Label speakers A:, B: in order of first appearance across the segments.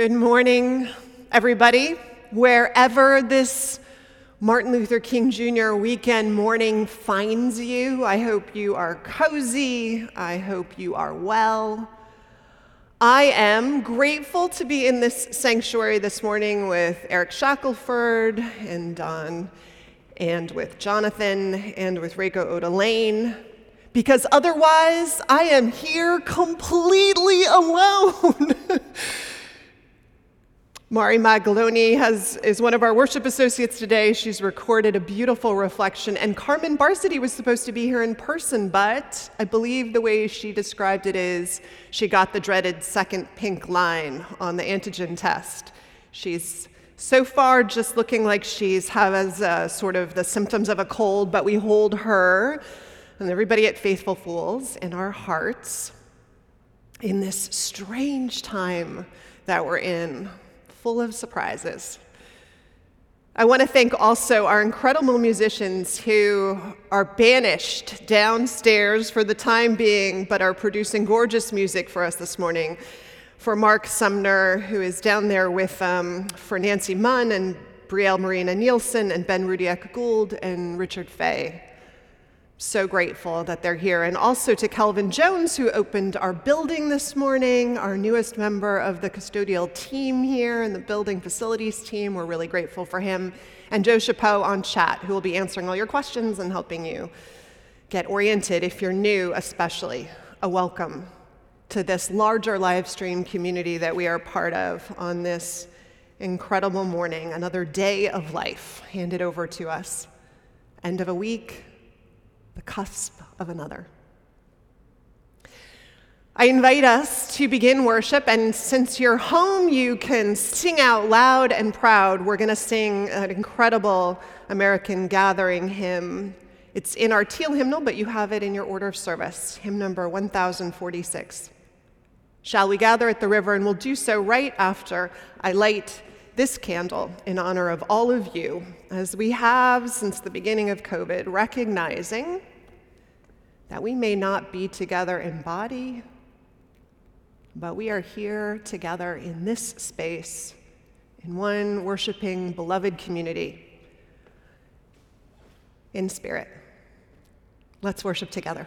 A: Good morning, everybody. Wherever this Martin Luther King Jr. weekend morning finds you, I hope you are cozy. I hope you are well. I am grateful to be in this sanctuary this morning with Eric Shackelford and Don, and with Jonathan, and with Reiko Oda Lane, because otherwise I am here completely alone. Mari Magaloni has, is one of our worship associates today. She's recorded a beautiful reflection. And Carmen Barsody was supposed to be here in person, but I believe the way she described it is she got the dreaded second pink line on the antigen test. She's so far just looking like she's has sort of the symptoms of a cold, but we hold her and everybody at Faithful Fools in our hearts in this strange time that we're in full of surprises. I want to thank also our incredible musicians who are banished downstairs for the time being, but are producing gorgeous music for us this morning. For Mark Sumner, who is down there with, um, for Nancy Munn and Brielle Marina Nielsen and Ben Rudiak Gould and Richard Fay so grateful that they're here. And also to Kelvin Jones, who opened our building this morning, our newest member of the custodial team here and the building facilities team. We're really grateful for him. And Joe Chapeau on chat, who will be answering all your questions and helping you get oriented if you're new, especially. A welcome to this larger live stream community that we are part of on this incredible morning, another day of life handed over to us. End of a week, the cusp of another. I invite us to begin worship, and since you're home, you can sing out loud and proud. We're going to sing an incredible American gathering hymn. It's in our teal hymnal, but you have it in your order of service, hymn number 1046. Shall we gather at the river? And we'll do so right after I light this candle in honor of all of you, as we have since the beginning of COVID, recognizing that we may not be together in body, but we are here together in this space, in one worshiping, beloved community, in spirit. Let's worship together.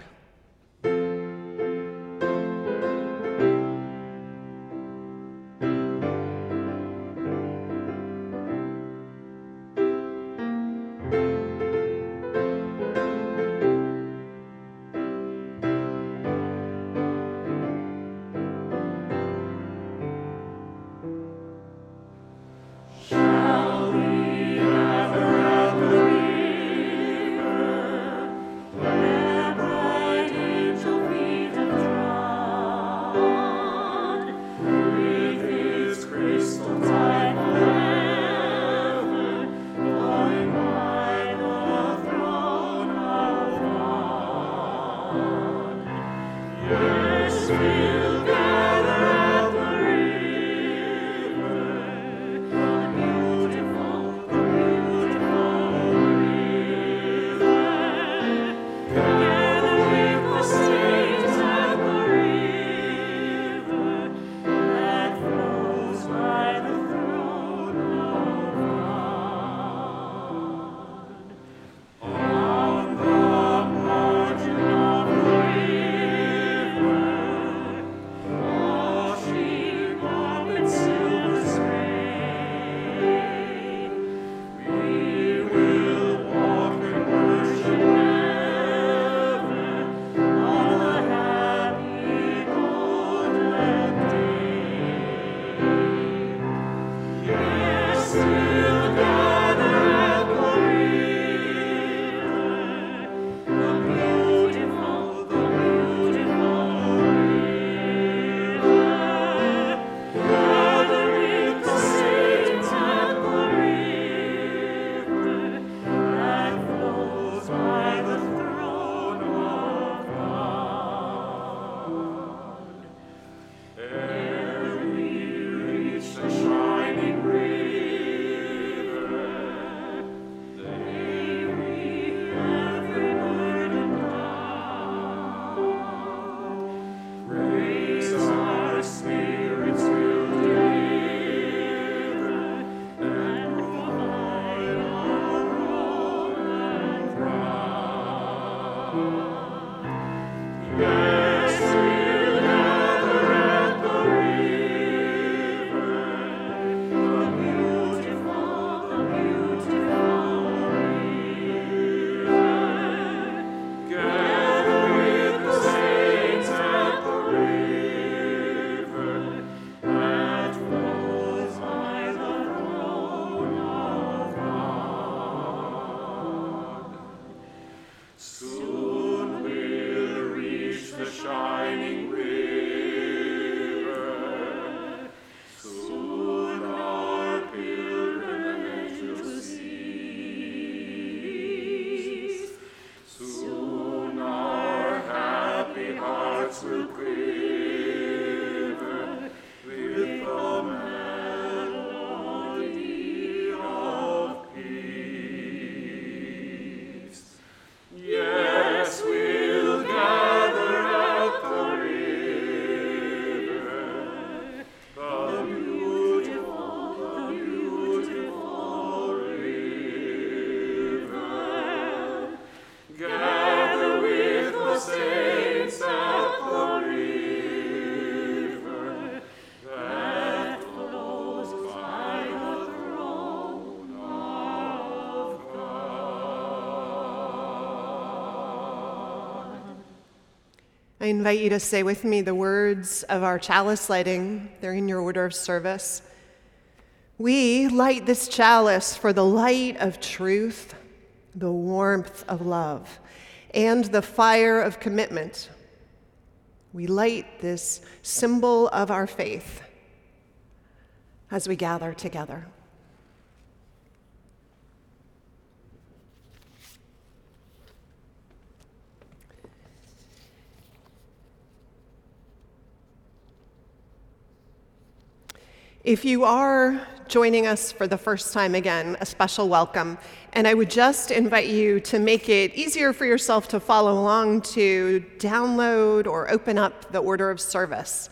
A: I invite you to say with me the words of our chalice lighting. They're in your order of service. We light this chalice for the light of truth, the warmth of love, and the fire of commitment. We light this symbol of our faith as we gather together. If you are joining us for the first time again, a special welcome. And I would just invite you to make it easier for yourself to follow along to download or open up the order of service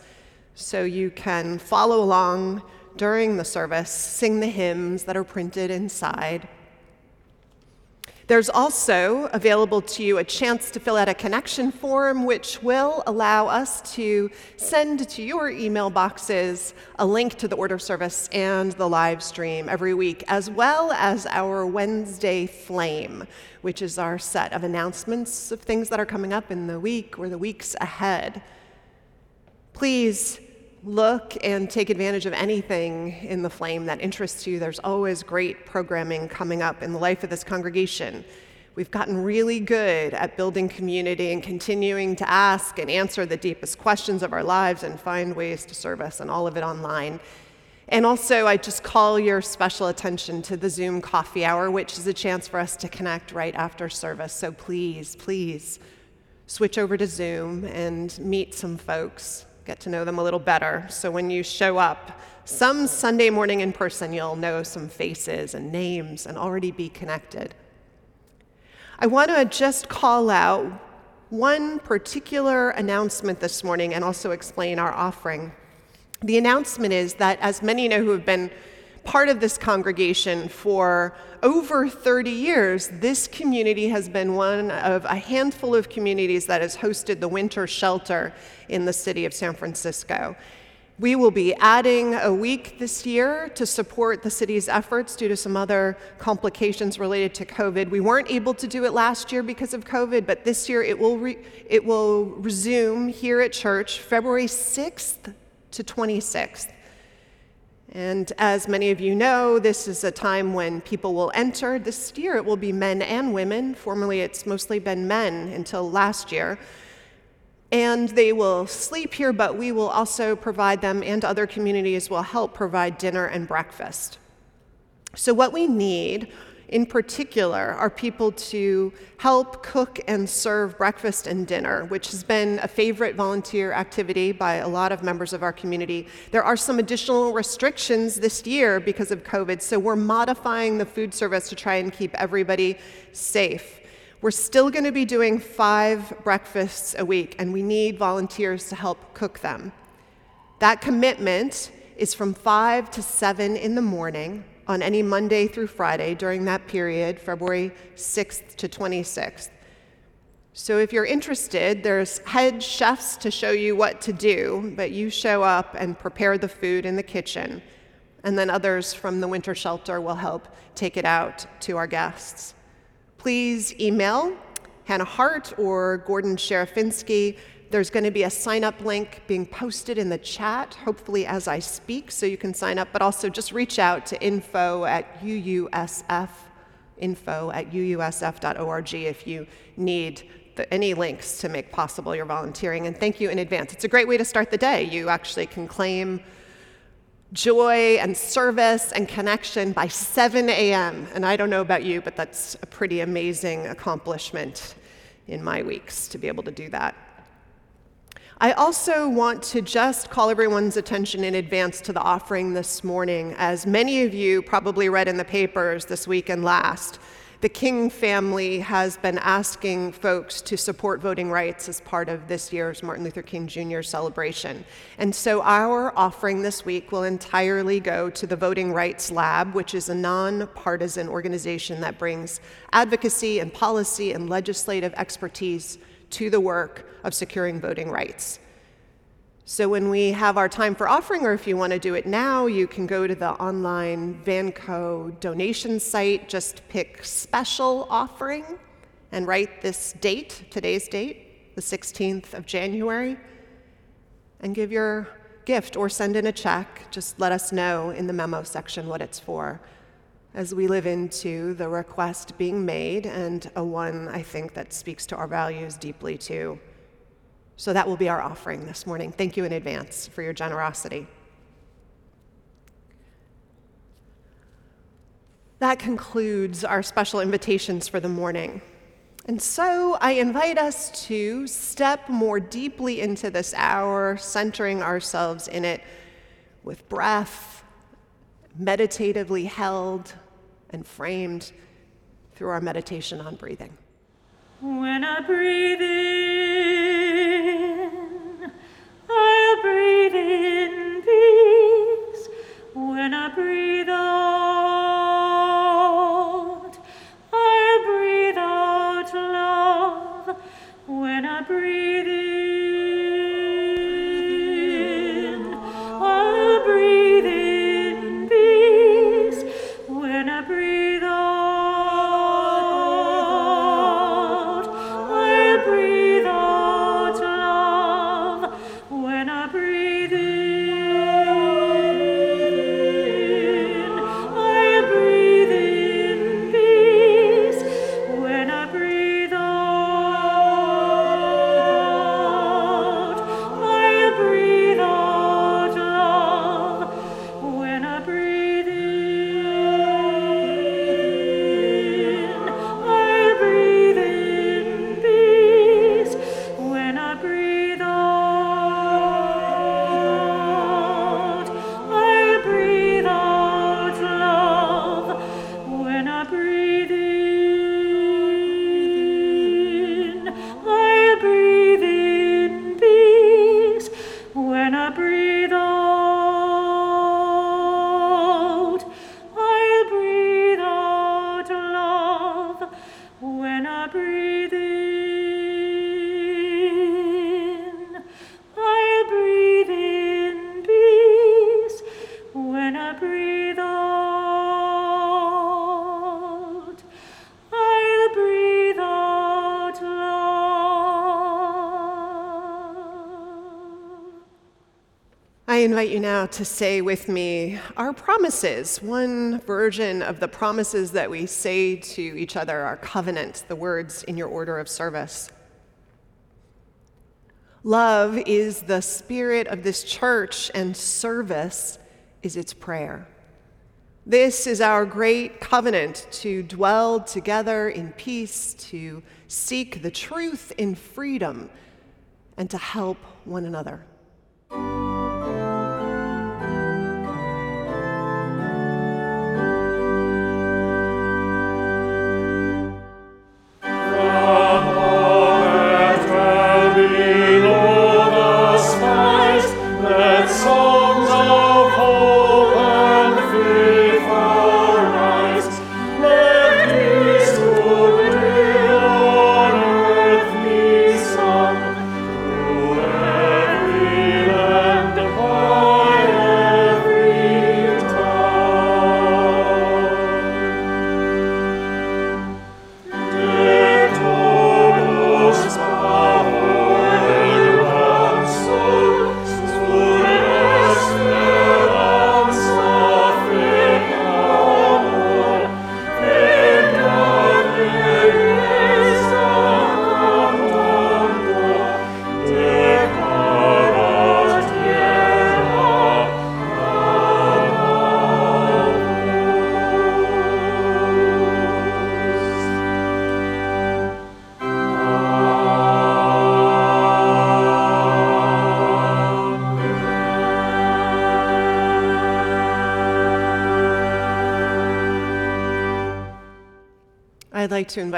A: so you can follow along during the service, sing the hymns that are printed inside. There's also available to you a chance to fill out a connection form, which will allow us to send to your email boxes a link to the order service and the live stream every week, as well as our Wednesday Flame, which is our set of announcements of things that are coming up in the week or the weeks ahead. Please look and take advantage of anything in the flame that interests you. There's always great programming coming up in the life of this congregation. We've gotten really good at building community and continuing to ask and answer the deepest questions of our lives and find ways to serve us, and all of it online. And also, I just call your special attention to the Zoom coffee hour, which is a chance for us to connect right after service. So please, please switch over to Zoom and meet some folks get to know them a little better. So when you show up some Sunday morning in person, you'll know some faces and names and already be connected. I want to just call out one particular announcement this morning and also explain our offering. The announcement is that, as many know who have been part of this congregation for over 30 years, this community has been one of a handful of communities that has hosted the winter shelter in the city of San Francisco. We will be adding a week this year to support the city's efforts due to some other complications related to COVID. We weren't able to do it last year because of COVID, but this year it will, re- it will resume here at church February 6th to 26th. And as many of you know, this is a time when people will enter. This year it will be men and women. Formerly it's mostly been men until last year. And they will sleep here, but we will also provide them, and other communities will help provide dinner and breakfast. So, what we need in particular are people to help cook and serve breakfast and dinner, which has been a favorite volunteer activity by a lot of members of our community. There are some additional restrictions this year because of COVID, so we're modifying the food service to try and keep everybody safe. We're still going to be doing five breakfasts a week, and we need volunteers to help cook them. That commitment is from 5 to 7 in the morning on any Monday through Friday during that period, February 6th to 26th. So if you're interested, there's head chefs to show you what to do, but you show up and prepare the food in the kitchen, and then others from the winter shelter will help take it out to our guests. Please email Hannah Hart or Gordon Sherafinsky there's going to be a sign up link being posted in the chat, hopefully as I speak, so you can sign up, but also just reach out to info at UUSF, info at uusf.org if you need the, any links to make possible your volunteering. And thank you in advance. It's a great way to start the day. You actually can claim joy and service and connection by 7 a.m. And I don't know about you, but that's a pretty amazing accomplishment in my weeks to be able to do that. I also want to just call everyone's attention in advance to the offering this morning. As many of you probably read in the papers this week and last, the King family has been asking folks to support voting rights as part of this year's Martin Luther King Jr. celebration. And so our offering this week will entirely go to the Voting Rights Lab, which is a nonpartisan organization that brings advocacy and policy and legislative expertise to the work of securing voting rights. So, when we have our time for offering, or if you want to do it now, you can go to the online Vanco donation site, just pick special offering, and write this date, today's date, the 16th of January, and give your gift or send in a check. Just let us know in the memo section what it's for as we live into the request being made and a one I think that speaks to our values deeply too. So that will be our offering this morning. Thank you in advance for your generosity. That concludes our special invitations for the morning. And so I invite us to step more deeply into this hour, centering ourselves in it with breath, meditatively held and framed through our meditation on breathing.
B: When I breathe in, I'll breathe in peace. When I breathe out,
A: now to say with me our promises, one version of the promises that we say to each other, our covenant, the words in your order of service. Love is the spirit of this church, and service is its prayer. This is our great covenant to dwell together in peace, to seek the truth in freedom, and to help one another.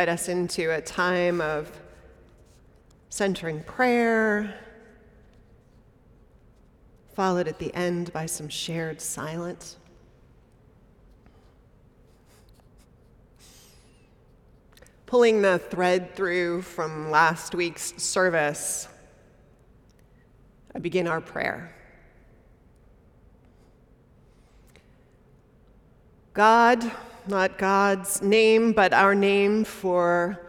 A: Invite us into a time of centering prayer, followed at the end by some shared silence. Pulling the thread through from last week's service, I begin our prayer. God, not God's name, but our name for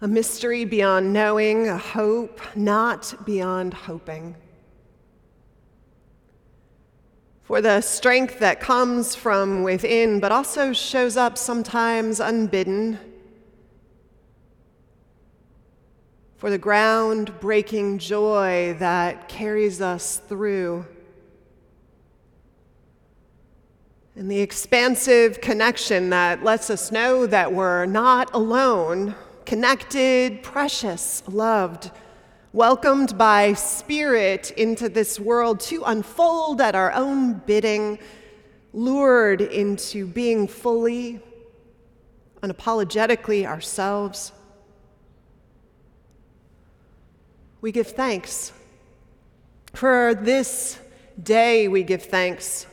A: a mystery beyond knowing, a hope not beyond hoping. For the strength that comes from within, but also shows up sometimes unbidden. For the ground breaking joy that carries us through. And the expansive connection that lets us know that we're not alone, connected, precious, loved, welcomed by Spirit into this world to unfold at our own bidding, lured into being fully, unapologetically ourselves. We give thanks. For this day, we give thanks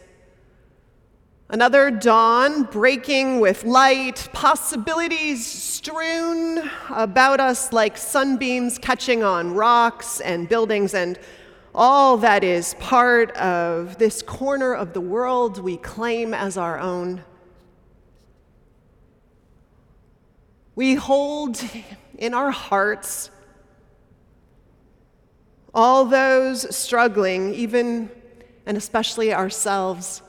A: Another dawn breaking with light, possibilities strewn about us like sunbeams catching on rocks and buildings, and all that is part of this corner of the world we claim as our own. We hold in our hearts all those struggling, even and especially ourselves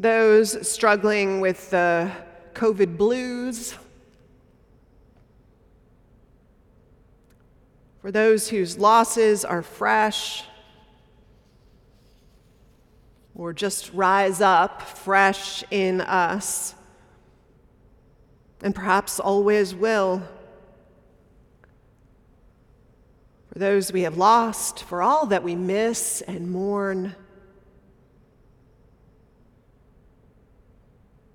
A: those struggling with the COVID blues, for those whose losses are fresh or just rise up fresh in us, and perhaps always will. For those we have lost, for all that we miss and mourn.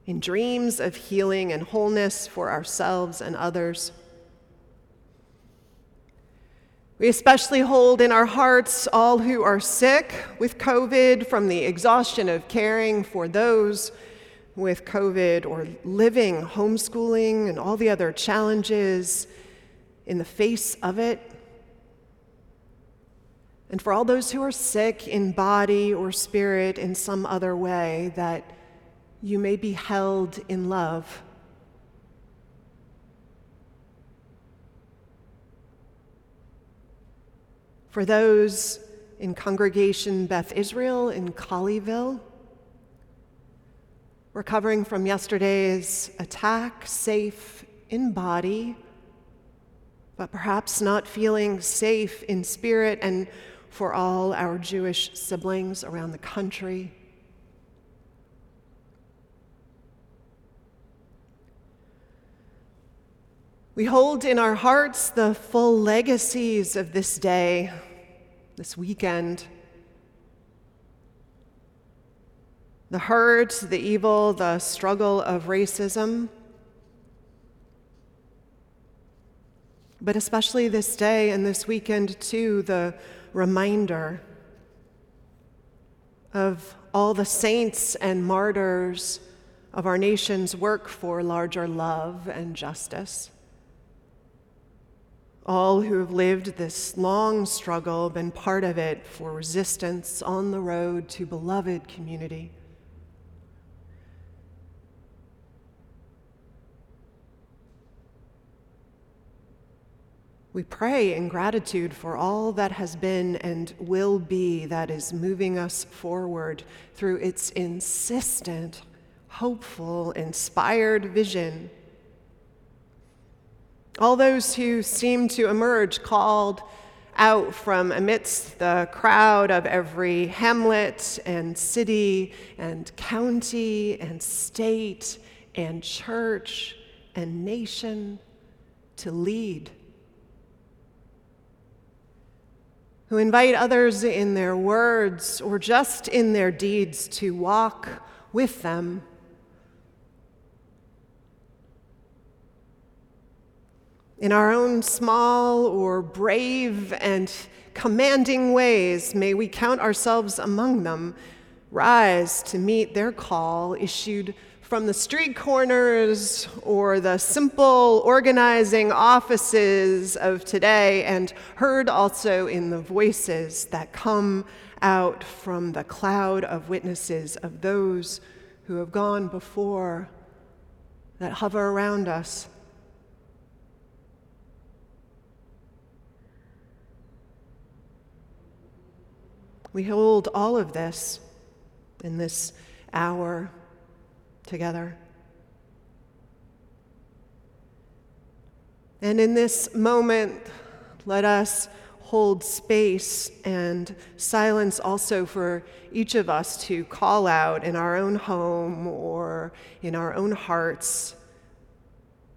A: In dreams of healing and wholeness for ourselves and others. We especially hold in our hearts all who are sick with COVID from the exhaustion of caring for those with COVID or living homeschooling and all the other challenges in the face of it. And for all those who are sick in body or spirit in some other way that you may be held in love. For those in Congregation Beth Israel in Colleyville, recovering from yesterday's attack, safe in body, but perhaps not feeling safe in spirit, and for all our Jewish siblings around the country. We hold in our hearts the full legacies of this day, this weekend. The hurt, the evil, the struggle of racism. But especially this day and this weekend, too, the reminder of all the saints and martyrs of our nation's work for larger love and justice all who have lived this long struggle, been part of it for resistance on the road to beloved community. We pray in gratitude for all that has been and will be that is moving us forward through its insistent, hopeful, inspired vision all those who seem to emerge called out from amidst the crowd of every hamlet and city and county and state and church and nation to lead. Who invite others in their words or just in their deeds to walk with them In our own small or brave and commanding ways, may we count ourselves among them, rise to meet their call issued from the street corners or the simple organizing offices of today, and heard also in the voices that come out from the cloud of witnesses of those who have gone before that hover around us. We hold all of this in this hour together. And in this moment, let us hold space and silence also for each of us to call out in our own home or in our own hearts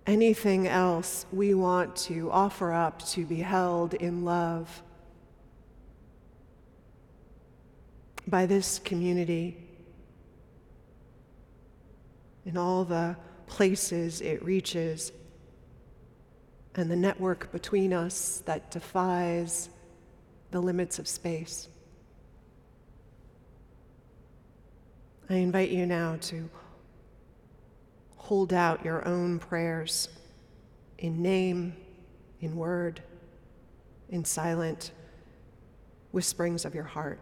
A: anything else we want to offer up to be held in love by this community in all the places it reaches and the network between us that defies the limits of space. I invite you now to hold out your own prayers in name, in word, in silent whisperings of your heart.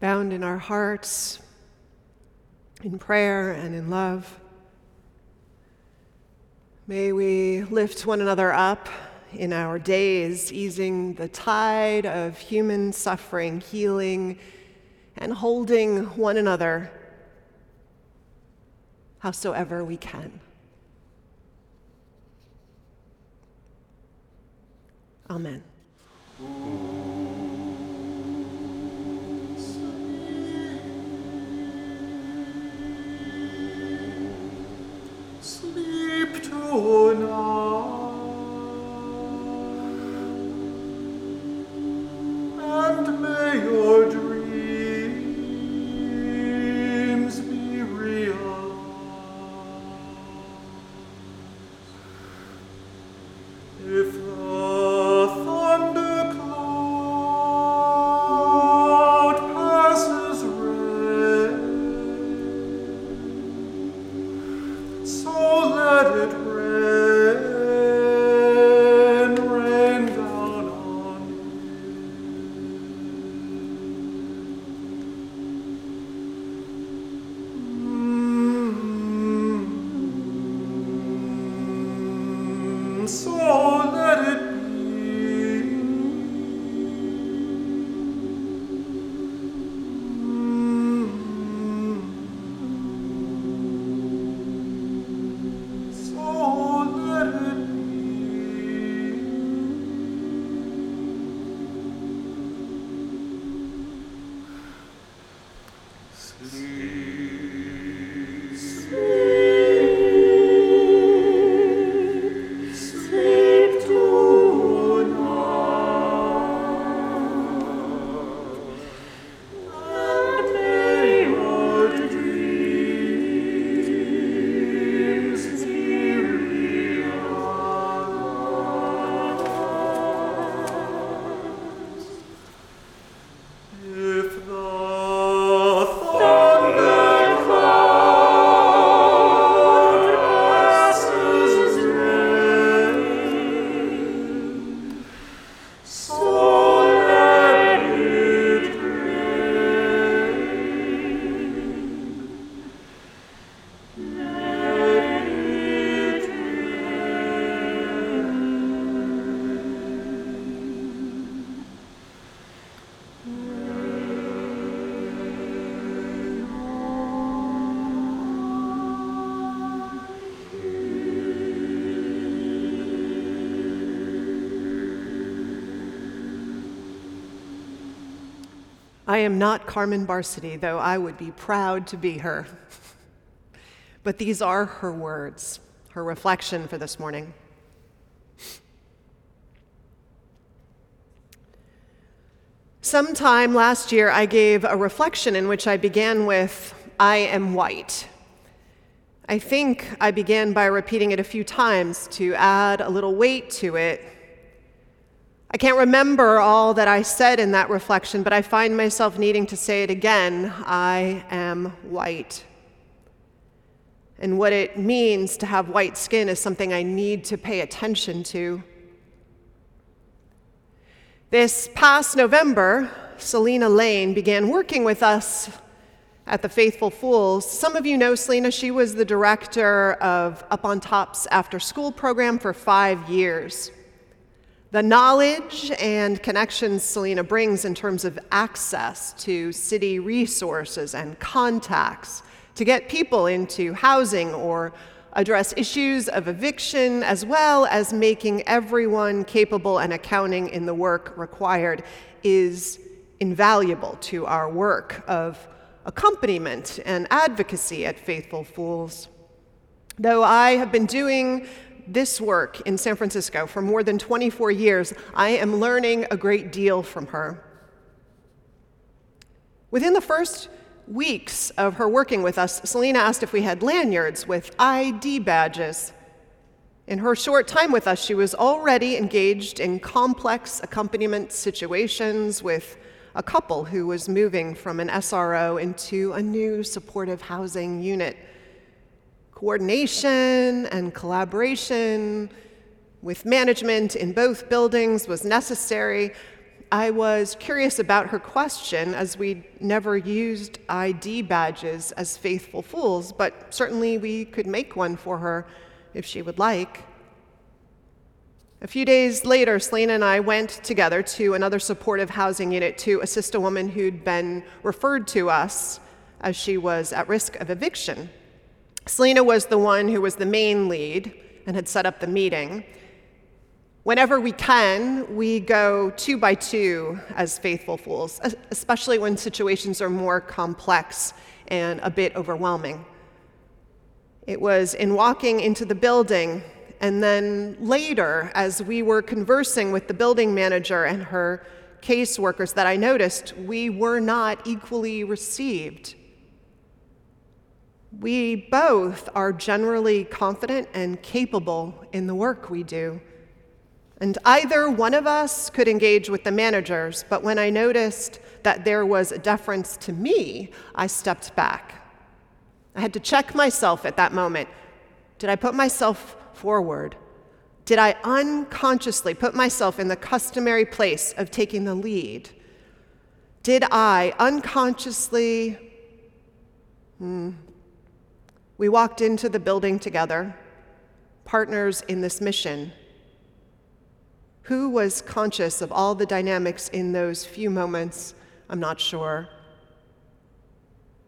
A: Bound in our hearts, in prayer and in love. May we lift one another up in our days, easing the tide of human suffering, healing, and holding one another howsoever we can. Amen.
B: Sleep
A: am not Carmen Barsody, though I would be proud to be her. But these are her words, her reflection for this morning. Sometime last year, I gave a reflection in which I began with, I am white. I think I began by repeating it a few times to add a little weight to it. I can't remember all that I said in that reflection, but I find myself needing to say it again I am white. And what it means to have white skin is something I need to pay attention to. This past November, Selena Lane began working with us at the Faithful Fools. Some of you know Selena. She was the director of Up on Top's after school program for five years. The knowledge and connections Selena brings in terms of access to city resources and contacts to get people into housing or address issues of eviction, as well as making everyone capable and accounting in the work required, is invaluable to our work of accompaniment and advocacy at Faithful Fools. Though I have been doing this work in San Francisco for more than 24 years, I am learning a great deal from her. Within the first weeks of her working with us, Selena asked if we had lanyards with ID badges. In her short time with us, she was already engaged in complex accompaniment situations with a couple who was moving from an SRO into a new supportive housing unit. Coordination and collaboration with management in both buildings was necessary, I was curious about her question, as we'd never used ID badges as faithful fools, but certainly we could make one for her if she would like. A few days later, Selena and I went together to another supportive housing unit to assist a woman who'd been referred to us as she was at risk of eviction. Selena was the one who was the main lead and had set up the meeting. Whenever we can, we go two by two as faithful fools, especially when situations are more complex and a bit overwhelming. It was in walking into the building, and then later, as we were conversing with the building manager and her caseworkers, that I noticed we were not equally received. We both are generally confident and capable in the work we do. And either one of us could engage with the managers, but when I noticed that there was a deference to me, I stepped back. I had to check myself at that moment. Did I put myself forward? Did I unconsciously put myself in the customary place of taking the lead? Did I unconsciously? Hmm. We walked into the building together, partners in this mission. Who was conscious of all the dynamics in those few moments? I'm not sure.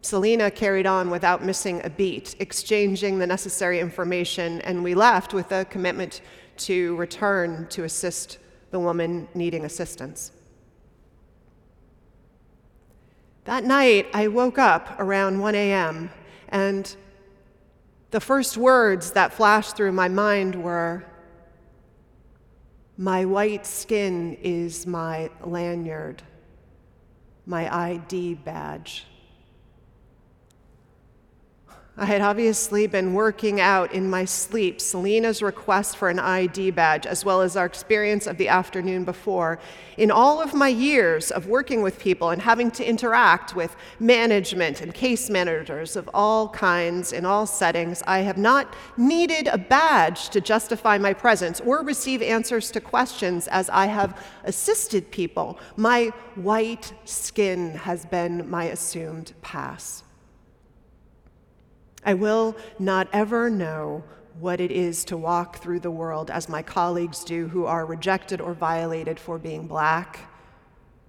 A: Selena carried on without missing a beat, exchanging the necessary information, and we left with a commitment to return to assist the woman needing assistance. That night, I woke up around 1 a.m., and the first words that flashed through my mind were my white skin is my lanyard, my ID badge. I had obviously been working out in my sleep Selena's request for an ID badge, as well as our experience of the afternoon before. In all of my years of working with people and having to interact with management and case managers of all kinds in all settings, I have not needed a badge to justify my presence or receive answers to questions as I have assisted people. My white skin has been my assumed pass. I will not ever know what it is to walk through the world as my colleagues do who are rejected or violated for being black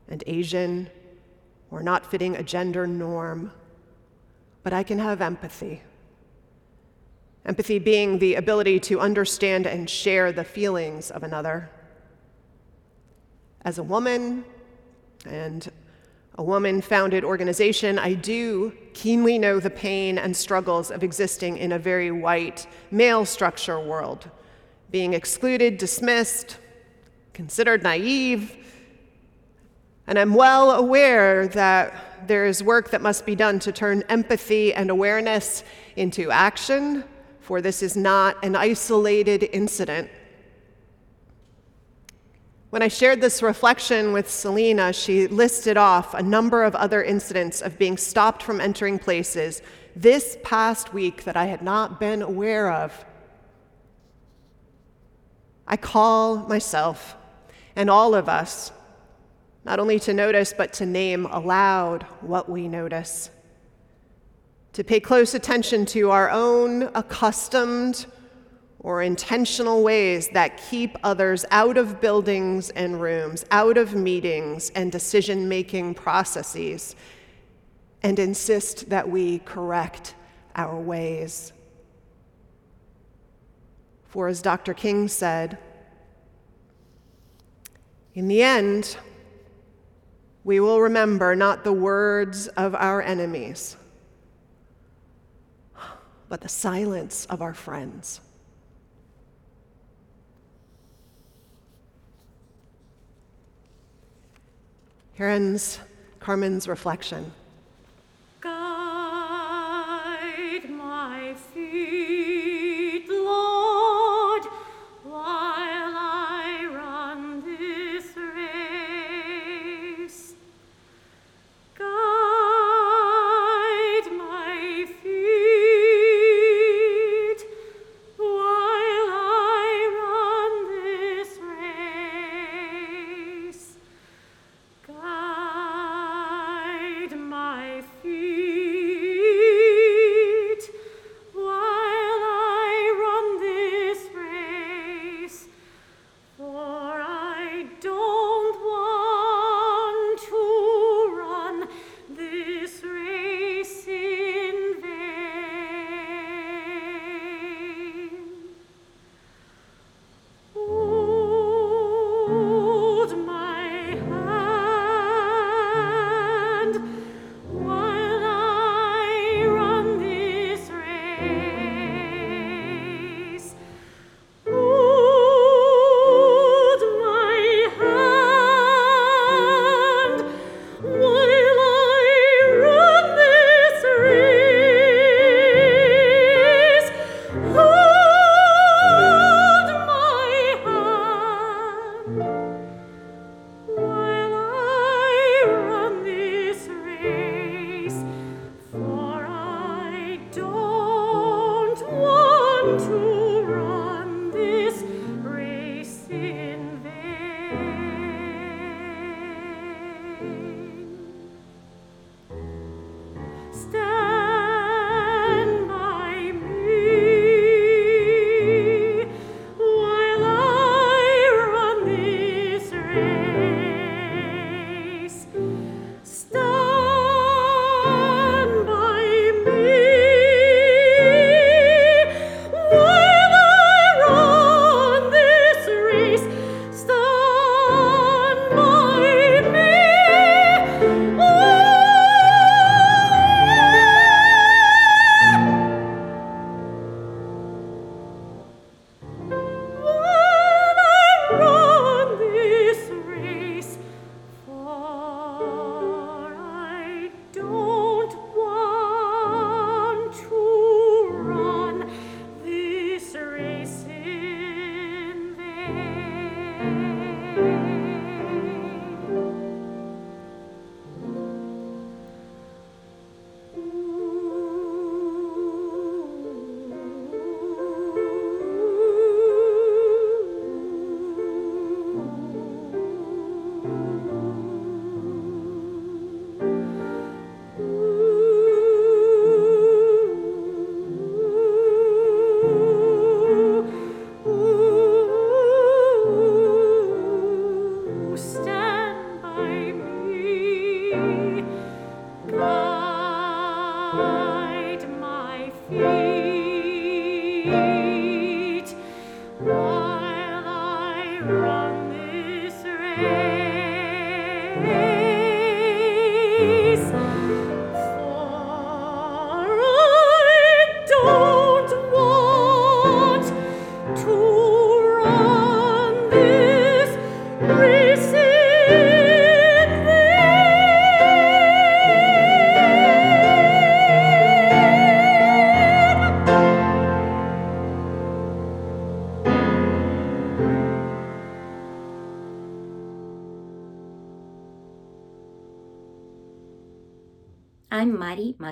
A: and Asian or not fitting a gender norm. But I can have empathy. Empathy being the ability to understand and share the feelings of another. As a woman and
B: a woman founded organization, I do keenly know the pain and struggles of existing in a very white, male structure world, being excluded, dismissed, considered naive. And I'm well aware that there is work that must be done to turn empathy and awareness into action, for this is not an isolated incident. When I shared this reflection with Selena, she listed off a number of other incidents of being stopped from entering places this past week that I had not been aware of. I call myself and all of us not only to notice, but to name aloud what we notice, to pay close attention to our own accustomed or intentional ways that keep others out of buildings and rooms, out of meetings and decision making processes, and insist that we correct our ways. For as Dr. King said, in the end, we will remember not the words of our enemies, but the silence of our friends. Here ends Carmen's reflection.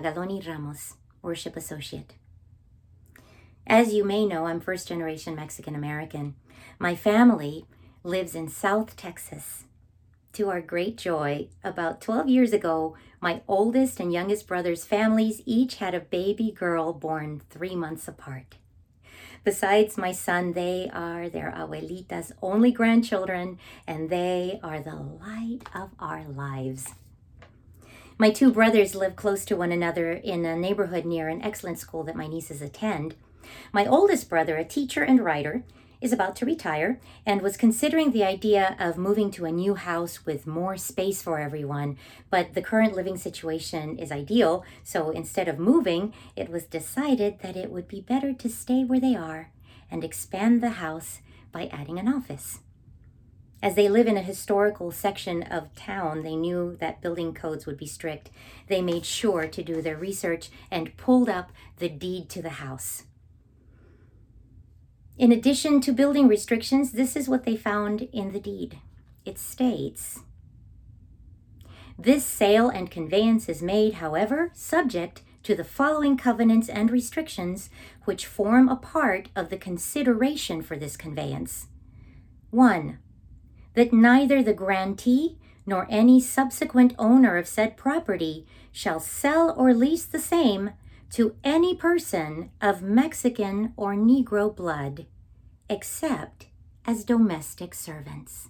C: Magaloni Ramos, Worship Associate. As you may know, I'm first generation Mexican American. My family lives in South Texas. To our great joy, about 12 years ago, my oldest and youngest brother's families each had a baby girl born three months apart. Besides my son, they are their abuelita's only grandchildren, and they are the light of our lives. My two brothers live close to one another in a neighborhood near an excellent school that my nieces attend. My oldest brother, a teacher and writer, is about to retire and was considering the idea of moving to a new house with more space for everyone, but the current living situation is ideal, so instead of moving, it was decided that it would be better to stay where they are and expand the house by adding an office. As they live in a historical section of town, they knew that building codes would be strict. They made sure to do their research and pulled up the deed to the house. In addition to building restrictions, this is what they found in the deed. It states This sale and conveyance is made, however, subject to the following covenants and restrictions which form a part of the consideration for this conveyance. 1. That neither the grantee nor any subsequent owner of said property shall sell or lease the same to any person of Mexican or Negro blood, except as domestic servants.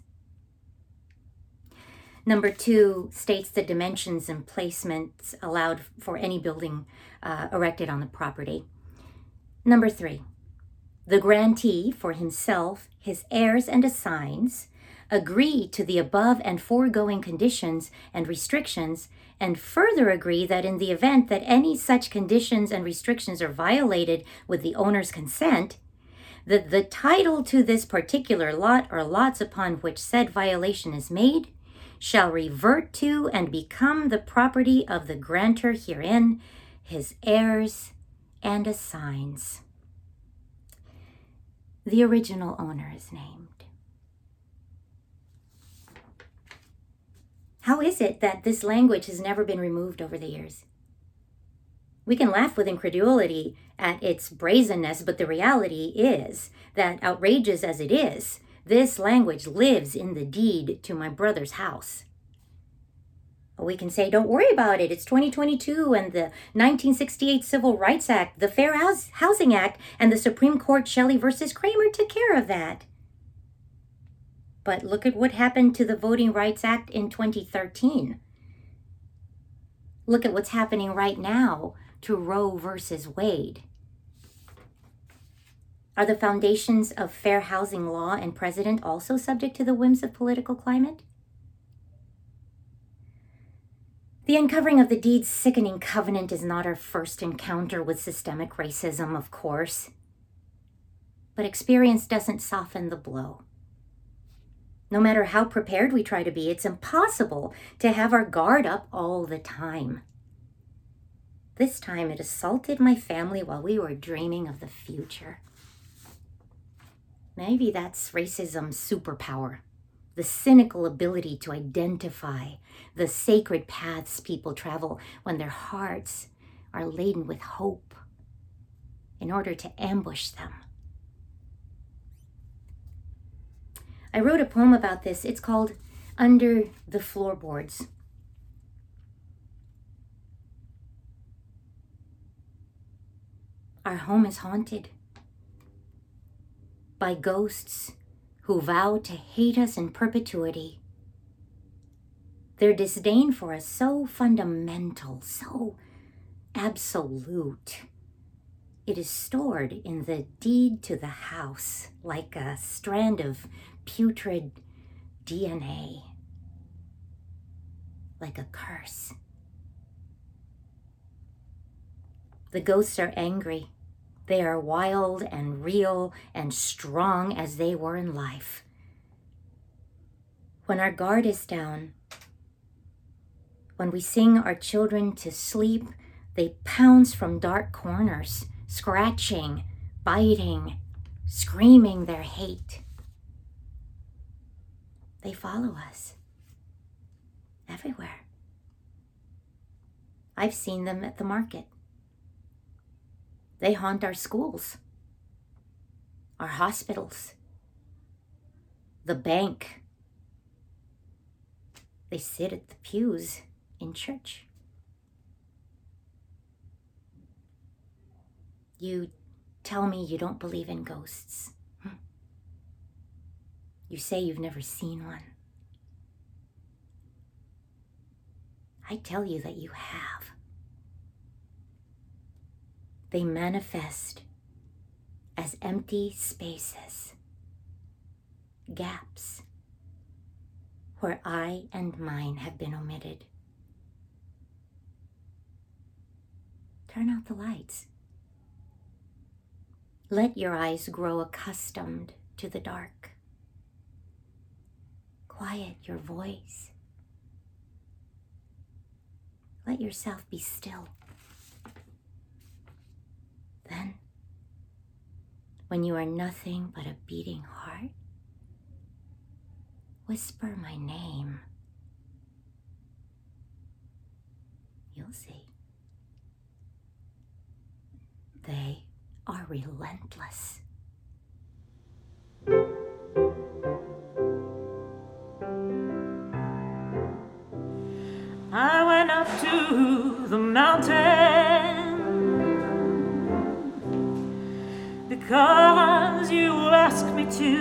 C: Number two states the dimensions and placements allowed for any building uh, erected on the property. Number three, the grantee for himself, his heirs, and assigns agree to the above and foregoing conditions and restrictions, and further agree that in the event that any such conditions and restrictions are violated with the owner's consent, that the title to this particular lot or lots upon which said violation is made shall revert to and become the property of the grantor herein, his heirs, and assigns. The original owner is named. How is it that this language has never been removed over the years? We can laugh with incredulity at its brazenness, but the reality is that, outrageous as it is, this language lives in the deed to my brother's house. We can say, don't worry about it. It's 2022 and the 1968 Civil Rights Act, the Fair Housing Act, and the Supreme Court Shelley versus Kraemer took care of that. But look at what happened to the Voting Rights Act in 2013. Look at what's happening right now to Roe versus Wade. Are the foundations of fair housing law and precedent also subject to the whims of political climate? The uncovering of the deed's sickening covenant is not our first encounter with systemic racism, of course. But experience doesn't soften the blow. No matter how prepared we try to be, it's impossible to have our guard up all the time. This time it assaulted my family while we were dreaming of the future. Maybe that's racism's superpower the cynical ability to identify the sacred paths people travel when their hearts are laden with hope in order to ambush them. I wrote a poem about this. It's called Under the Floorboards. Our home is haunted by ghosts who vow to hate us in perpetuity. Their disdain for us so fundamental, so absolute. It is stored in the deed to the house like a strand of putrid DNA, like a curse. The ghosts are angry. They are wild and real and strong as they were in life. When our guard is down, when we sing our children to sleep, they pounce from dark corners, scratching, biting, screaming their hate. They follow us everywhere. I've seen them at the market. They haunt our schools, our hospitals, the bank. They sit at the pews in church. You tell me you don't believe in ghosts. You say you've never seen one. I tell you that you have. They manifest as empty spaces, gaps, where I and mine have been omitted. Turn out the lights. Let your eyes grow accustomed to the dark. Quiet your voice. Let yourself be still. Then, when you are nothing but a beating heart, whisper my name. You'll see. They are relentless.
B: To the mountain because you asked me to.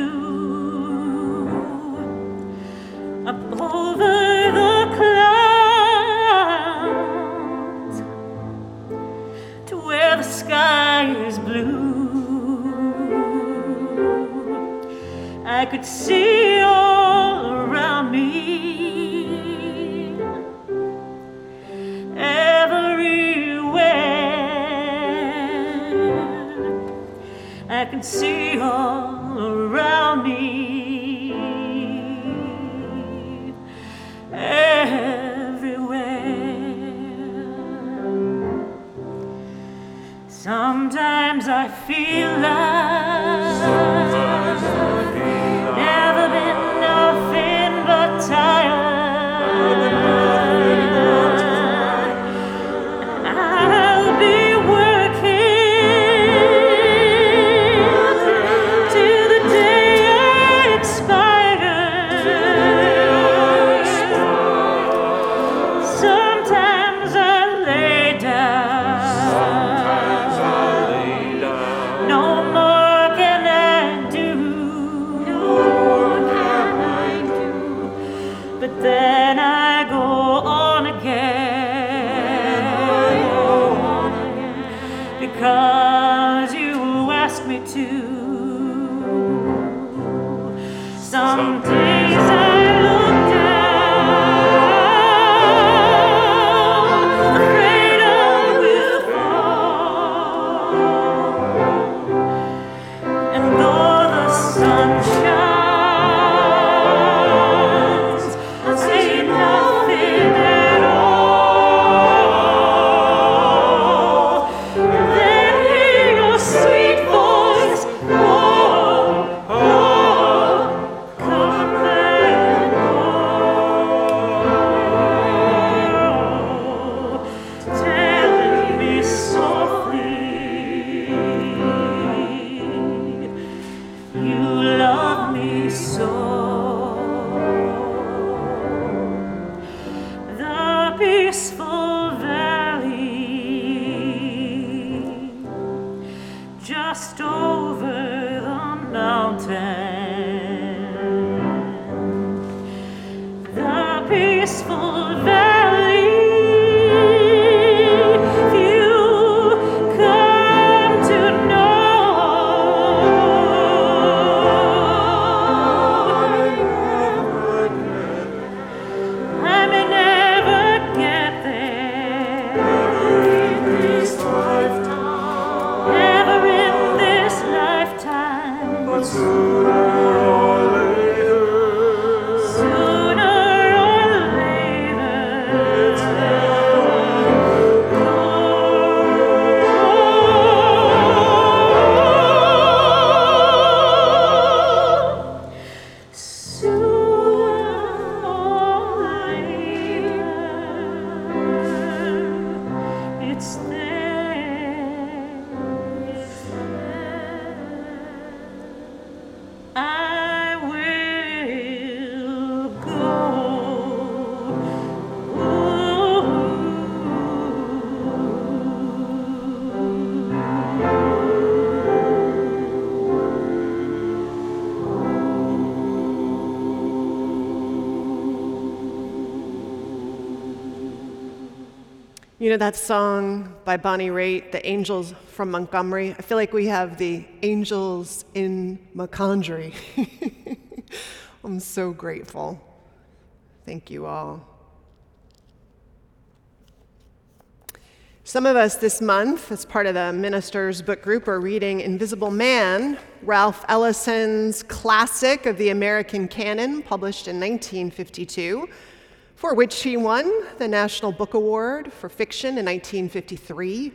B: Up over the clouds to where the sky is blue. I could see I just know
A: that song by Bonnie Raitt, The Angels from Montgomery? I feel like we have the angels in Macondri. I'm so grateful. Thank you all. Some of us this month, as part of the Minister's Book Group, are reading Invisible Man, Ralph Ellison's classic of the American canon, published in 1952 for which he won the National Book Award for Fiction in 1953.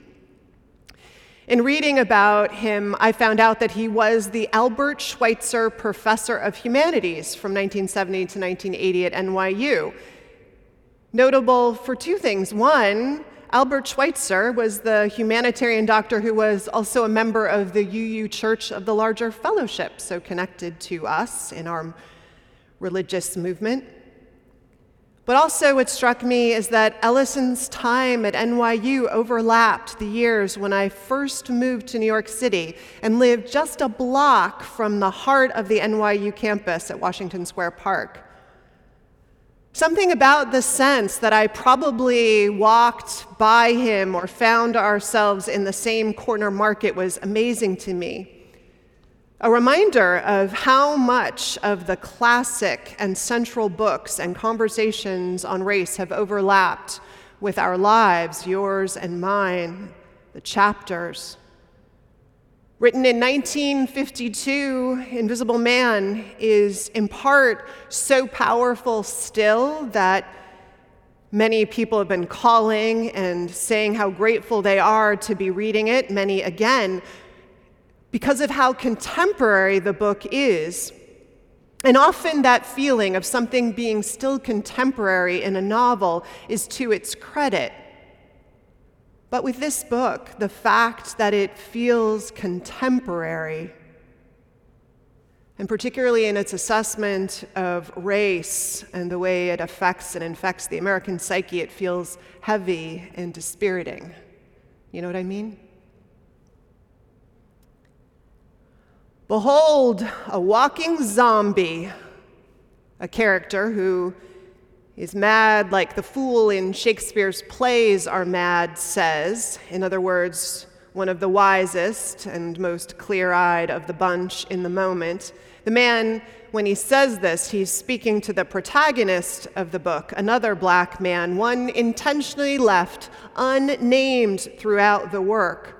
A: In reading about him, I found out that he was the Albert Schweitzer Professor of Humanities from 1970 to 1980 at NYU. Notable for two things. One, Albert Schweitzer was the humanitarian doctor who was also a member of the UU Church of the Larger Fellowship, so connected to us in our religious movement. But also, what struck me is that Ellison's time at NYU overlapped the years when I first moved to New York City and lived just a block from the heart of the NYU campus at Washington Square Park. Something about the sense that I probably walked by him or found ourselves in the same corner market was amazing to me a reminder of how much of the classic and central books and conversations on race have overlapped with our lives, yours and mine, the chapters. Written in 1952, Invisible Man is in part so powerful still that many people have been calling and saying how grateful they are to be reading it, many again because of how contemporary the book is. And often that feeling of something being still contemporary in a novel is to its credit. But with this book, the fact that it feels contemporary, and particularly in its assessment of race and the way it affects and infects the American psyche, it feels heavy and dispiriting. You know what I mean? Behold, a walking zombie, a character who is mad like the fool in Shakespeare's plays are mad says. In other words, one of the wisest and most clear eyed of the bunch in the moment. The man, when he says this, he's speaking to the protagonist of the book, another black man, one intentionally left unnamed throughout the work.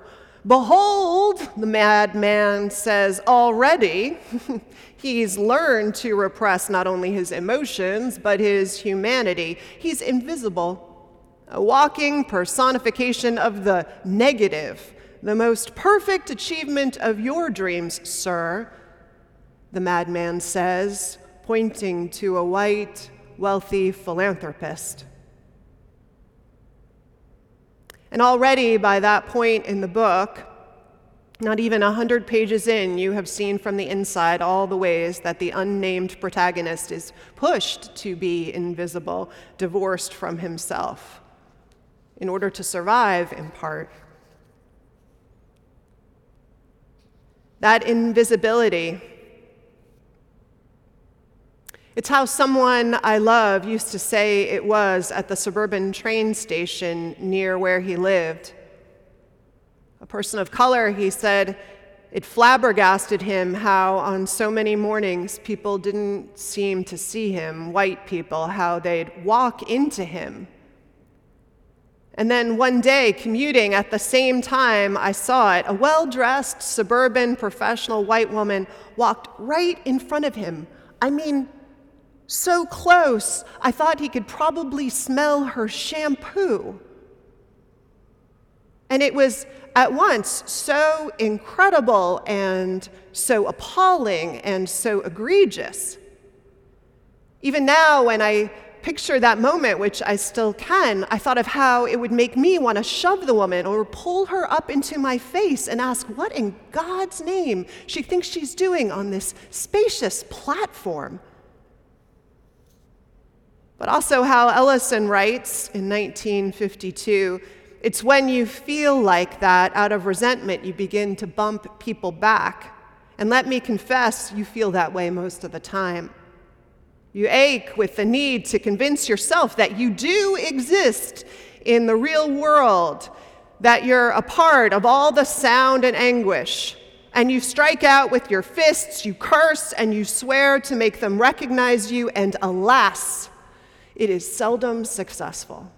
A: Behold, the madman says, already he's learned to repress not only his emotions, but his humanity. He's invisible, a walking personification of the negative, the most perfect achievement of your dreams, sir, the madman says, pointing to a white, wealthy philanthropist. And already by that point in the book, not even a hundred pages in, you have seen from the inside all the ways that the unnamed protagonist is pushed to be invisible, divorced from himself, in order to survive, in part. That invisibility it's how someone I love used to say it was at the suburban train station near where he lived. A person of color, he said, it flabbergasted him how on so many mornings people didn't seem to see him, white people, how they'd walk into him. And then one day, commuting at the same time I saw it, a well dressed suburban professional white woman walked right in front of him. I mean, so close, I thought he could probably smell her shampoo. And it was at once so incredible and so appalling and so egregious. Even now, when I picture that moment, which I still can, I thought of how it would make me want to shove the woman or pull her up into my face and ask what in God's name she thinks she's doing on this spacious platform but also how Ellison writes in 1952 it's when you feel like that out of resentment, you begin to bump people back. And let me confess, you feel that way most of the time. You ache with the need to convince yourself that you do exist in the real world that you're a part of all the sound and anguish, and you strike out with your fists, you curse, and you swear to make them recognize you, and alas, it is seldom successful.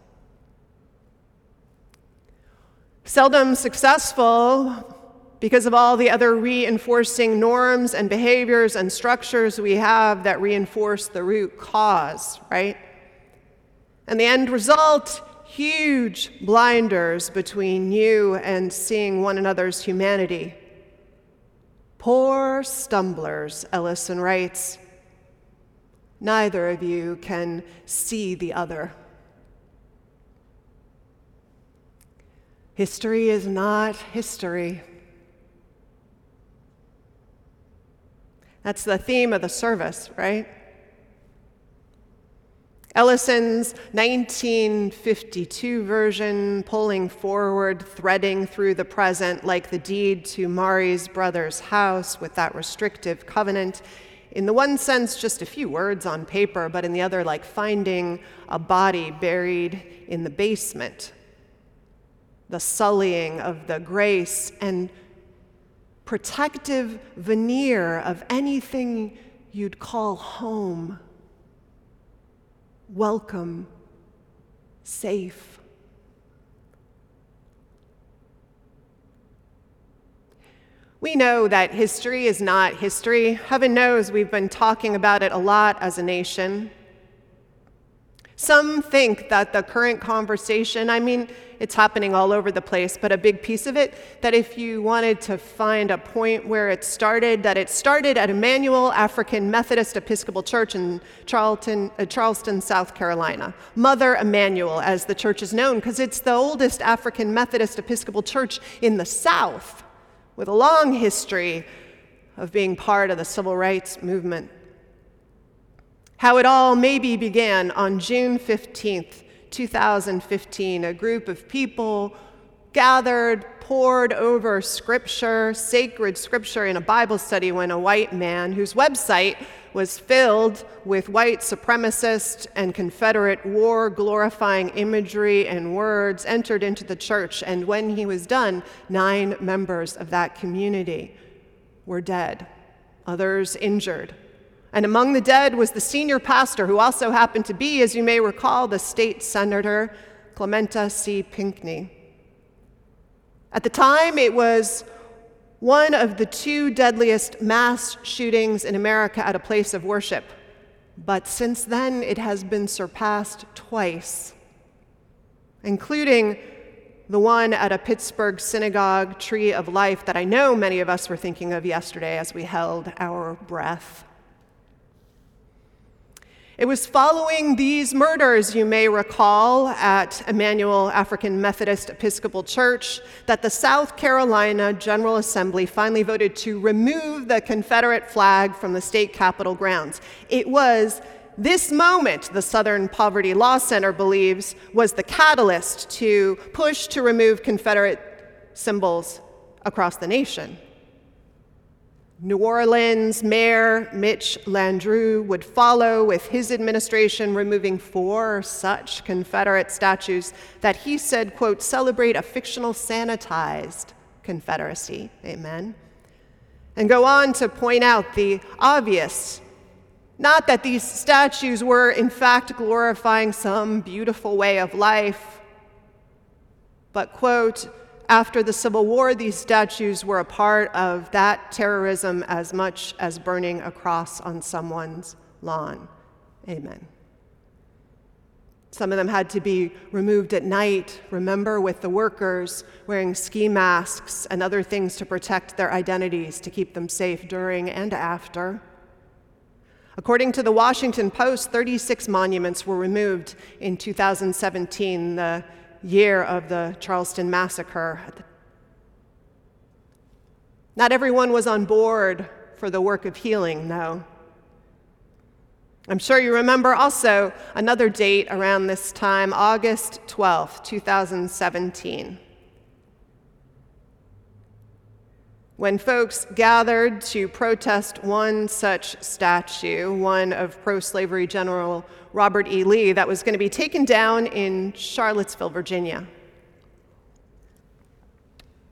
A: Seldom successful because of all the other reinforcing norms and behaviors and structures we have that reinforce the root cause, right? And the end result huge blinders between you and seeing one another's humanity. Poor stumblers, Ellison writes. Neither of you can see the other. History is not history. That's the theme of the service, right? Ellison's 1952 version, pulling forward, threading through the present like the deed to Mari's brother's house with that restrictive covenant. In the one sense, just a few words on paper, but in the other, like finding a body buried in the basement. The sullying of the grace and protective veneer of anything you'd call home welcome, safe. We know that history is not history. Heaven knows we've been talking about it a lot as a nation. Some think that the current conversation, I mean, it's happening all over the place, but a big piece of it, that if you wanted to find a point where it started, that it started at Emanuel African Methodist Episcopal Church in Charlton, uh, Charleston, South Carolina. Mother Emanuel, as the church is known, because it's the oldest African Methodist Episcopal church in the South, with a long history of being part of the civil rights movement how it all maybe began on June 15th, 2015. A group of people gathered, pored over scripture, sacred scripture, in a Bible study when a white man, whose website was filled with white supremacist and Confederate war glorifying imagery and words, entered into the church. And when he was done, nine members of that community were dead, others injured. And among the dead was the senior pastor, who also happened to be, as you may recall, the state senator, Clementa C. Pinckney. At the time, it was one of the two deadliest mass shootings in America at a place of worship. But since then, it has been surpassed twice, including the one at a Pittsburgh synagogue, Tree of Life, that I know many of us were thinking of yesterday as we held our breath. It was following these murders, you may recall, at Emanuel African Methodist Episcopal Church, that the South Carolina General Assembly finally voted to remove the Confederate flag from the state capitol grounds. It was this moment, the Southern Poverty Law Center believes, was the catalyst to push to remove Confederate symbols across the nation. New Orleans Mayor Mitch Landrieu would follow with his administration removing four such Confederate statues that he said, quote, celebrate a fictional sanitized Confederacy. Amen. And go on to point out the obvious not that these statues were, in fact, glorifying some beautiful way of life, but, quote, after the Civil War, these statues were a part of that terrorism as much as burning a cross on someone's lawn. Amen. Some of them had to be removed at night, remember, with the workers wearing ski masks and other things to protect their identities to keep them safe during and after. According to the Washington Post, 36 monuments were removed in 2017. The year of the Charleston massacre. Not everyone was on board for the work of healing, no. I'm sure you remember also another date around this time, August 12, 2017. when folks gathered to protest one such statue, one of pro slavery General Robert E. Lee, that was going to be taken down in Charlottesville, Virginia.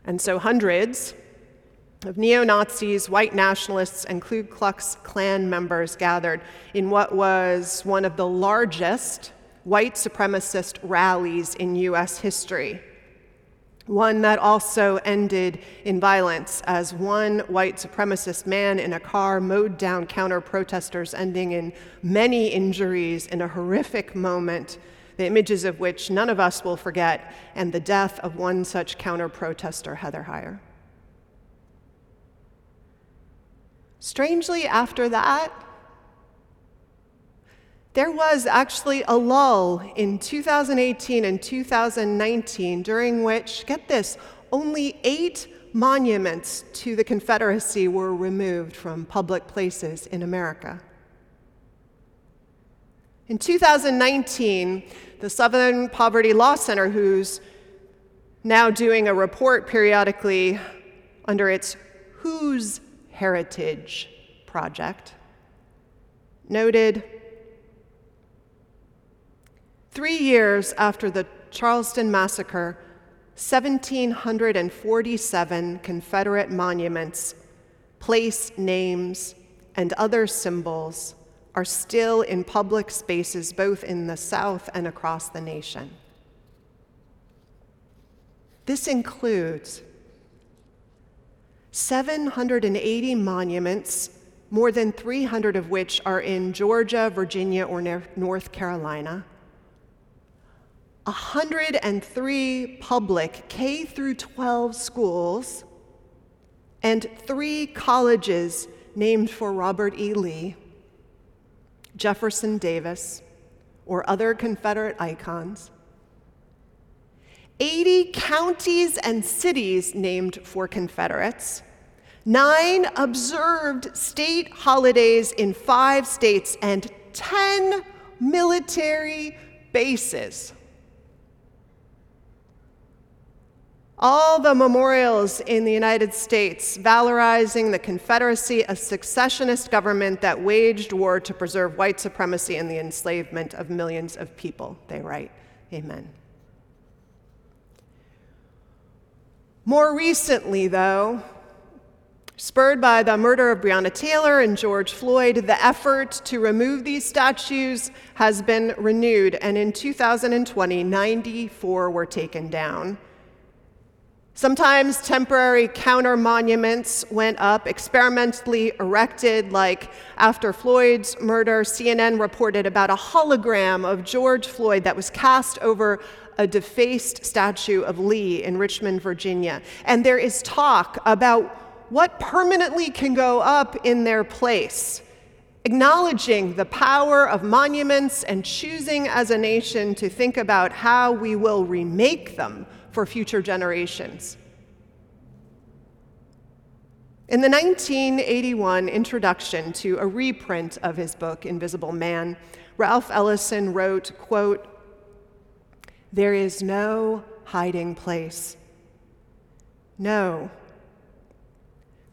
A: And so hundreds of neo Nazis, white nationalists, and Ku Klux Klan members gathered in what was one of the largest white supremacist rallies in US history one that also ended in violence as one white supremacist man in a car mowed down counter protesters, ending in many injuries in a horrific moment, the images of which none of us will forget, and the death of one such counter protester, Heather Heyer. Strangely, after that, there was actually a lull in 2018 and 2019 during which, get this, only eight monuments to the Confederacy were removed from public places in America. In 2019, the Southern Poverty Law Center, who's now doing a report periodically under its Whose Heritage project, noted Three years after the Charleston Massacre, 1,747 Confederate monuments, place names, and other symbols are still in public spaces both in the South and across the nation. This includes 780 monuments, more than 300 of which are in Georgia, Virginia, or North Carolina 103 public K through 12 schools and three colleges named for Robert E. Lee, Jefferson Davis, or other Confederate icons. 80 counties and cities named for Confederates, nine observed state holidays in five states, and 10 military bases. All the memorials in the United States valorizing the Confederacy, a secessionist government that waged war to preserve white supremacy and the enslavement of millions of people, they write. Amen. More recently, though, spurred by the murder of Breonna Taylor and George Floyd, the effort to remove these statues has been renewed, and in 2020, 94 were taken down. Sometimes temporary counter monuments went up, experimentally erected, like after Floyd's murder, CNN reported about a hologram of George Floyd that was cast over a defaced statue of Lee in Richmond, Virginia. And there is talk about what permanently can go up in their place, acknowledging the power of monuments and choosing as a nation to think about how we will remake them for future generations. In the 1981 introduction to a reprint of his book, Invisible Man, Ralph Ellison wrote, quote, There is no hiding place. No.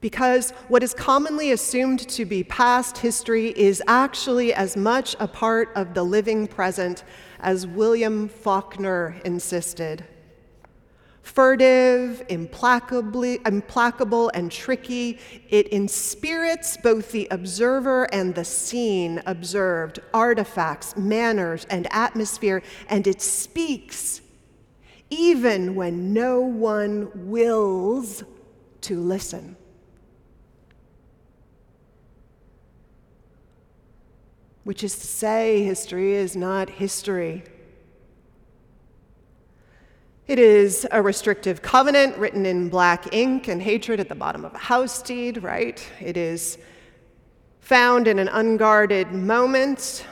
A: Because what is commonly assumed to be past history is actually as much a part of the living present as William Faulkner insisted furtive, implacably, implacable, and tricky. It inspirits both the observer and the scene observed, artifacts, manners, and atmosphere, and it speaks even when no one wills to listen. Which is to say, history is not history. It is a restrictive covenant written in black ink and hatred at the bottom of a house deed, right? It is found in an unguarded moment,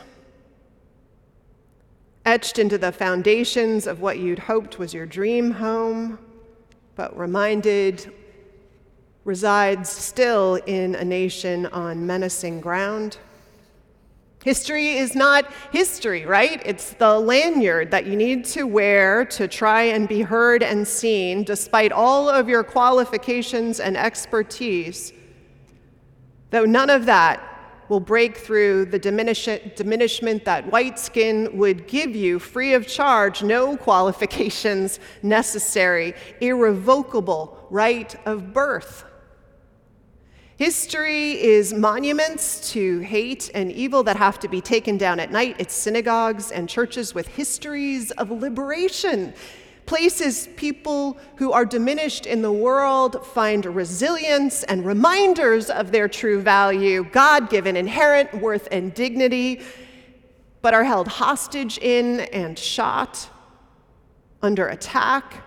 A: etched into the foundations of what you'd hoped was your dream home, but reminded resides still in a nation on menacing ground. History is not history, right? It's the lanyard that you need to wear to try and be heard and seen despite all of your qualifications and expertise. Though none of that will break through the diminish- diminishment that white skin would give you free of charge, no qualifications necessary, irrevocable right of birth. History is monuments to hate and evil that have to be taken down at night. It's synagogues and churches with histories of liberation. Places people who are diminished in the world find resilience and reminders of their true value, God given inherent worth and dignity, but are held hostage in and shot under attack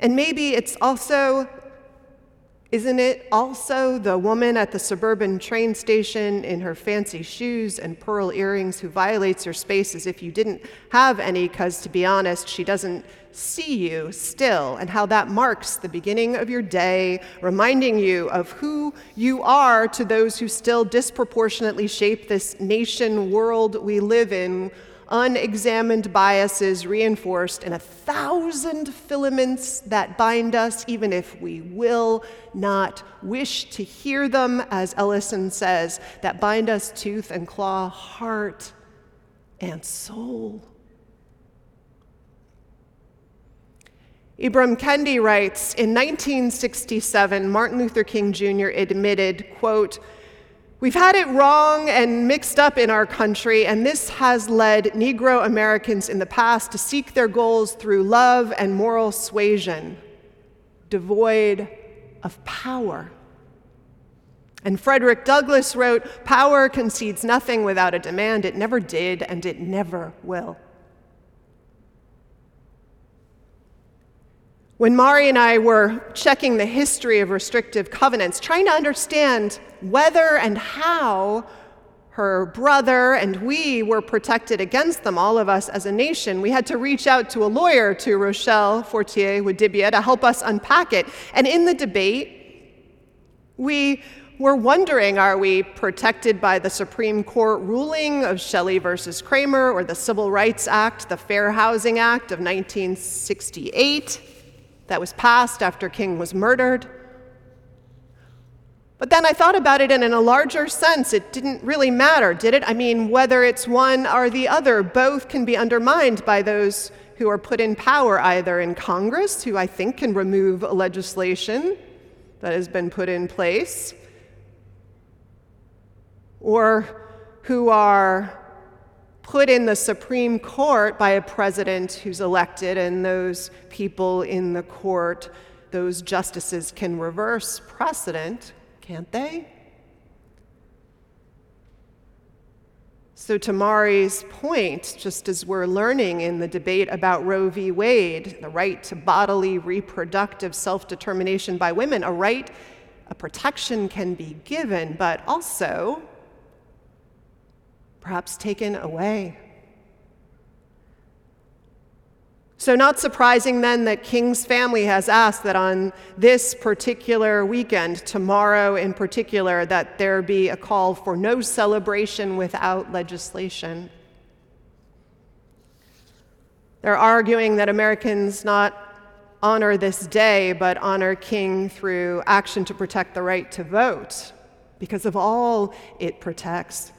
A: And maybe it's also, isn't it also the woman at the suburban train station in her fancy shoes and pearl earrings who violates your space as if you didn't have any, because to be honest, she doesn't see you still, and how that marks the beginning of your day, reminding you of who you are to those who still disproportionately shape this nation world we live in unexamined biases reinforced in a thousand filaments that bind us, even if we will not wish to hear them, as Ellison says, that bind us tooth and claw, heart and soul. Ibram Kendi writes In 1967, Martin Luther King Jr. admitted, quote, We've had it wrong and mixed up in our country, and this has led Negro Americans in the past to seek their goals through love and moral suasion, devoid of power. And Frederick Douglass wrote Power concedes nothing without a demand. It never did, and it never will. When Mari and I were checking the history of restrictive covenants, trying to understand whether and how her brother and we were protected against them, all of us as a nation, we had to reach out to a lawyer, to Rochelle Fortier Wadibia, to help us unpack it. And in the debate, we were wondering are we protected by the Supreme Court ruling of Shelley versus Kraemer or the Civil Rights Act, the Fair Housing Act of 1968? That was passed after King was murdered. But then I thought about it, and in a larger sense, it didn't really matter, did it? I mean, whether it's one or the other, both can be undermined by those who are put in power, either in Congress, who I think can remove legislation that has been put in place, or who are put in the Supreme Court by a president who's elected, and those people in the court, those justices can reverse precedent, can't they? So, to Mari's point, just as we're learning in the debate about Roe v. Wade, the right to bodily reproductive self determination by women, a right, a protection can be given, but also perhaps taken away. So, not surprising then that King's family has asked that on this particular weekend, tomorrow in particular, that there be a call for no celebration without legislation. They're arguing that Americans not honor this day, but honor King through action to protect the right to vote because of all it protects.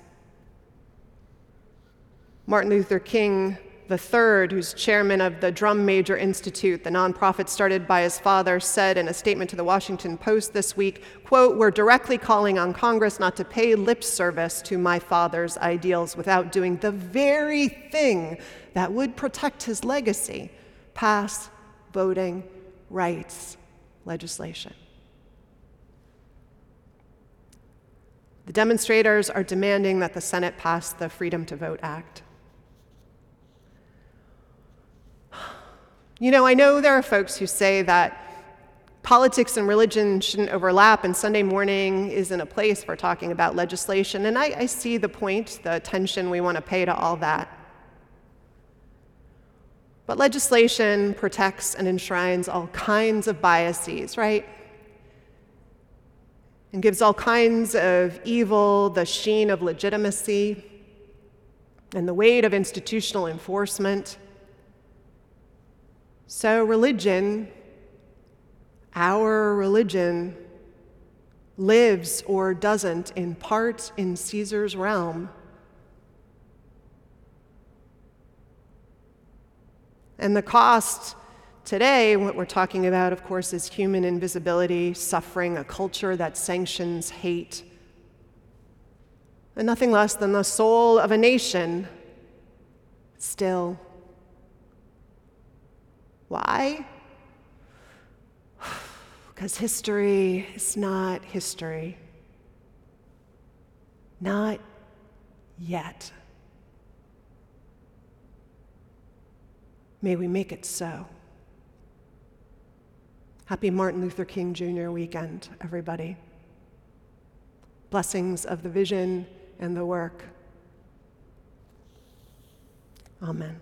A: Martin Luther King III, who's chairman of the Drum Major Institute, the nonprofit started by his father, said in a statement to the Washington Post this week, quote, "We're directly calling on Congress not to pay lip service to my father's ideals without doing the very thing that would protect his legacy, pass voting rights legislation." The demonstrators are demanding that the Senate pass the Freedom to Vote Act. You know, I know there are folks who say that politics and religion shouldn't overlap, and Sunday morning isn't a place for talking about legislation. And I, I see the point, the attention we want to pay to all that. But legislation protects and enshrines all kinds of biases, right?
B: and gives all kinds of evil the sheen of legitimacy and the weight of institutional enforcement. So, religion, our religion, lives or doesn't in part in Caesar's realm. And the cost today, what we're talking about, of course, is human invisibility, suffering, a culture that sanctions hate, and nothing less than the soul of a nation still. Why? Because history is not history. Not yet. May we make it so. Happy Martin Luther King Jr. weekend, everybody. Blessings of the vision and the work. Amen.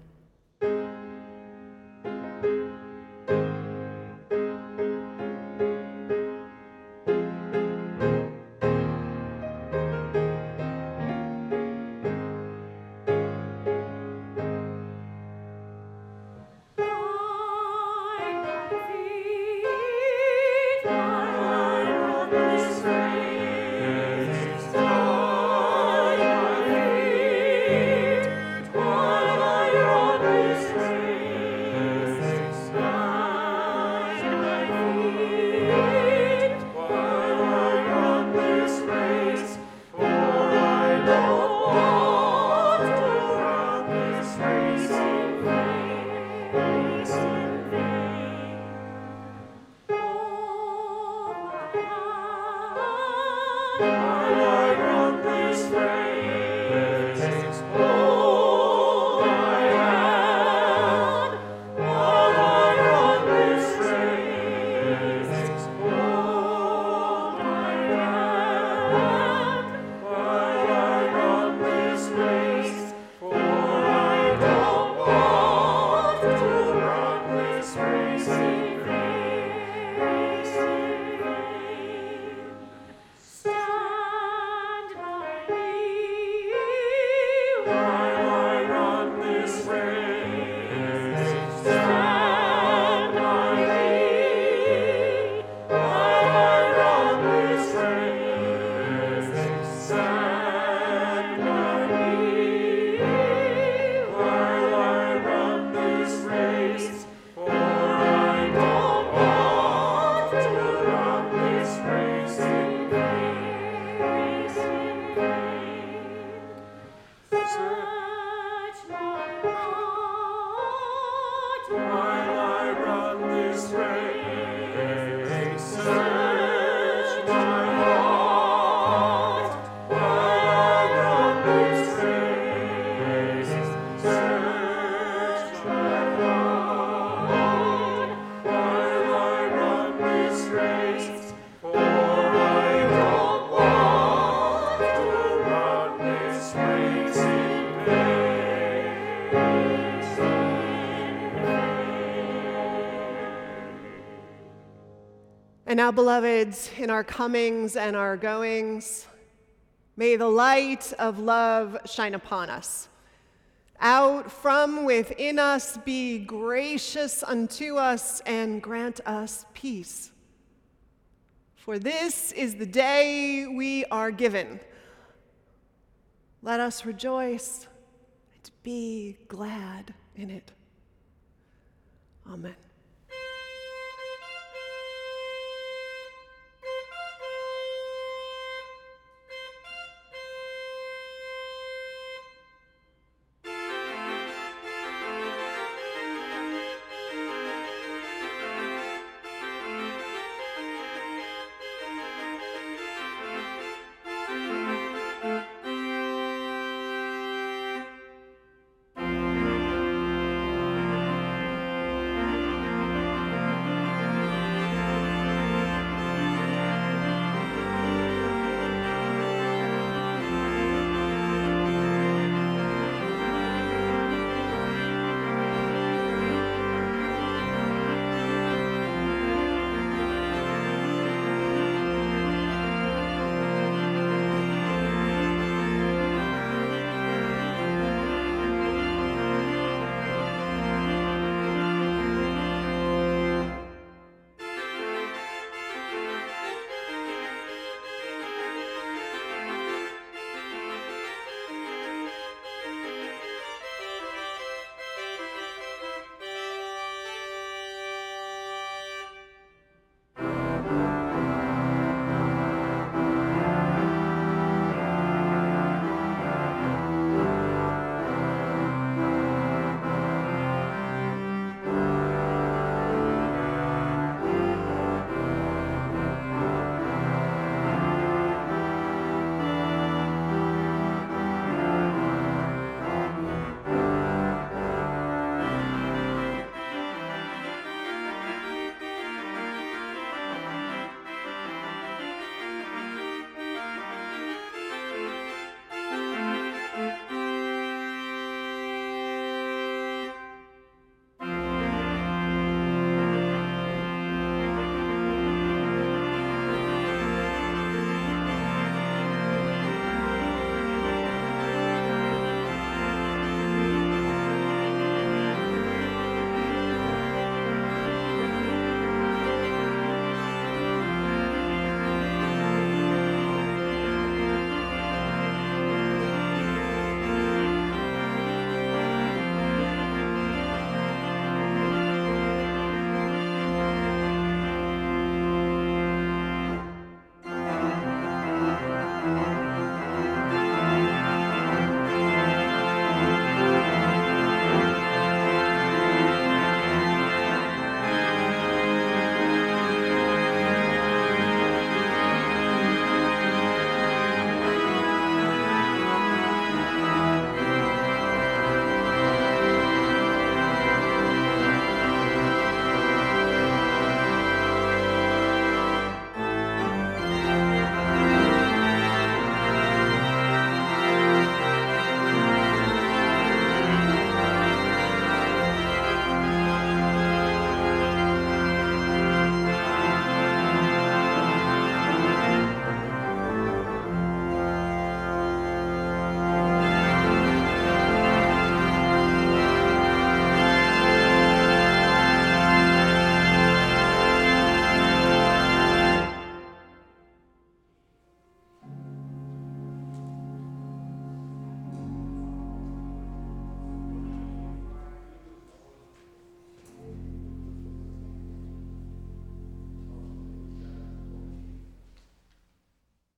B: Now, beloveds, in our comings and our goings, may the light of love shine upon us. Out from within us, be gracious unto us and grant us peace. For this is the day we are given. Let us rejoice and be glad in it.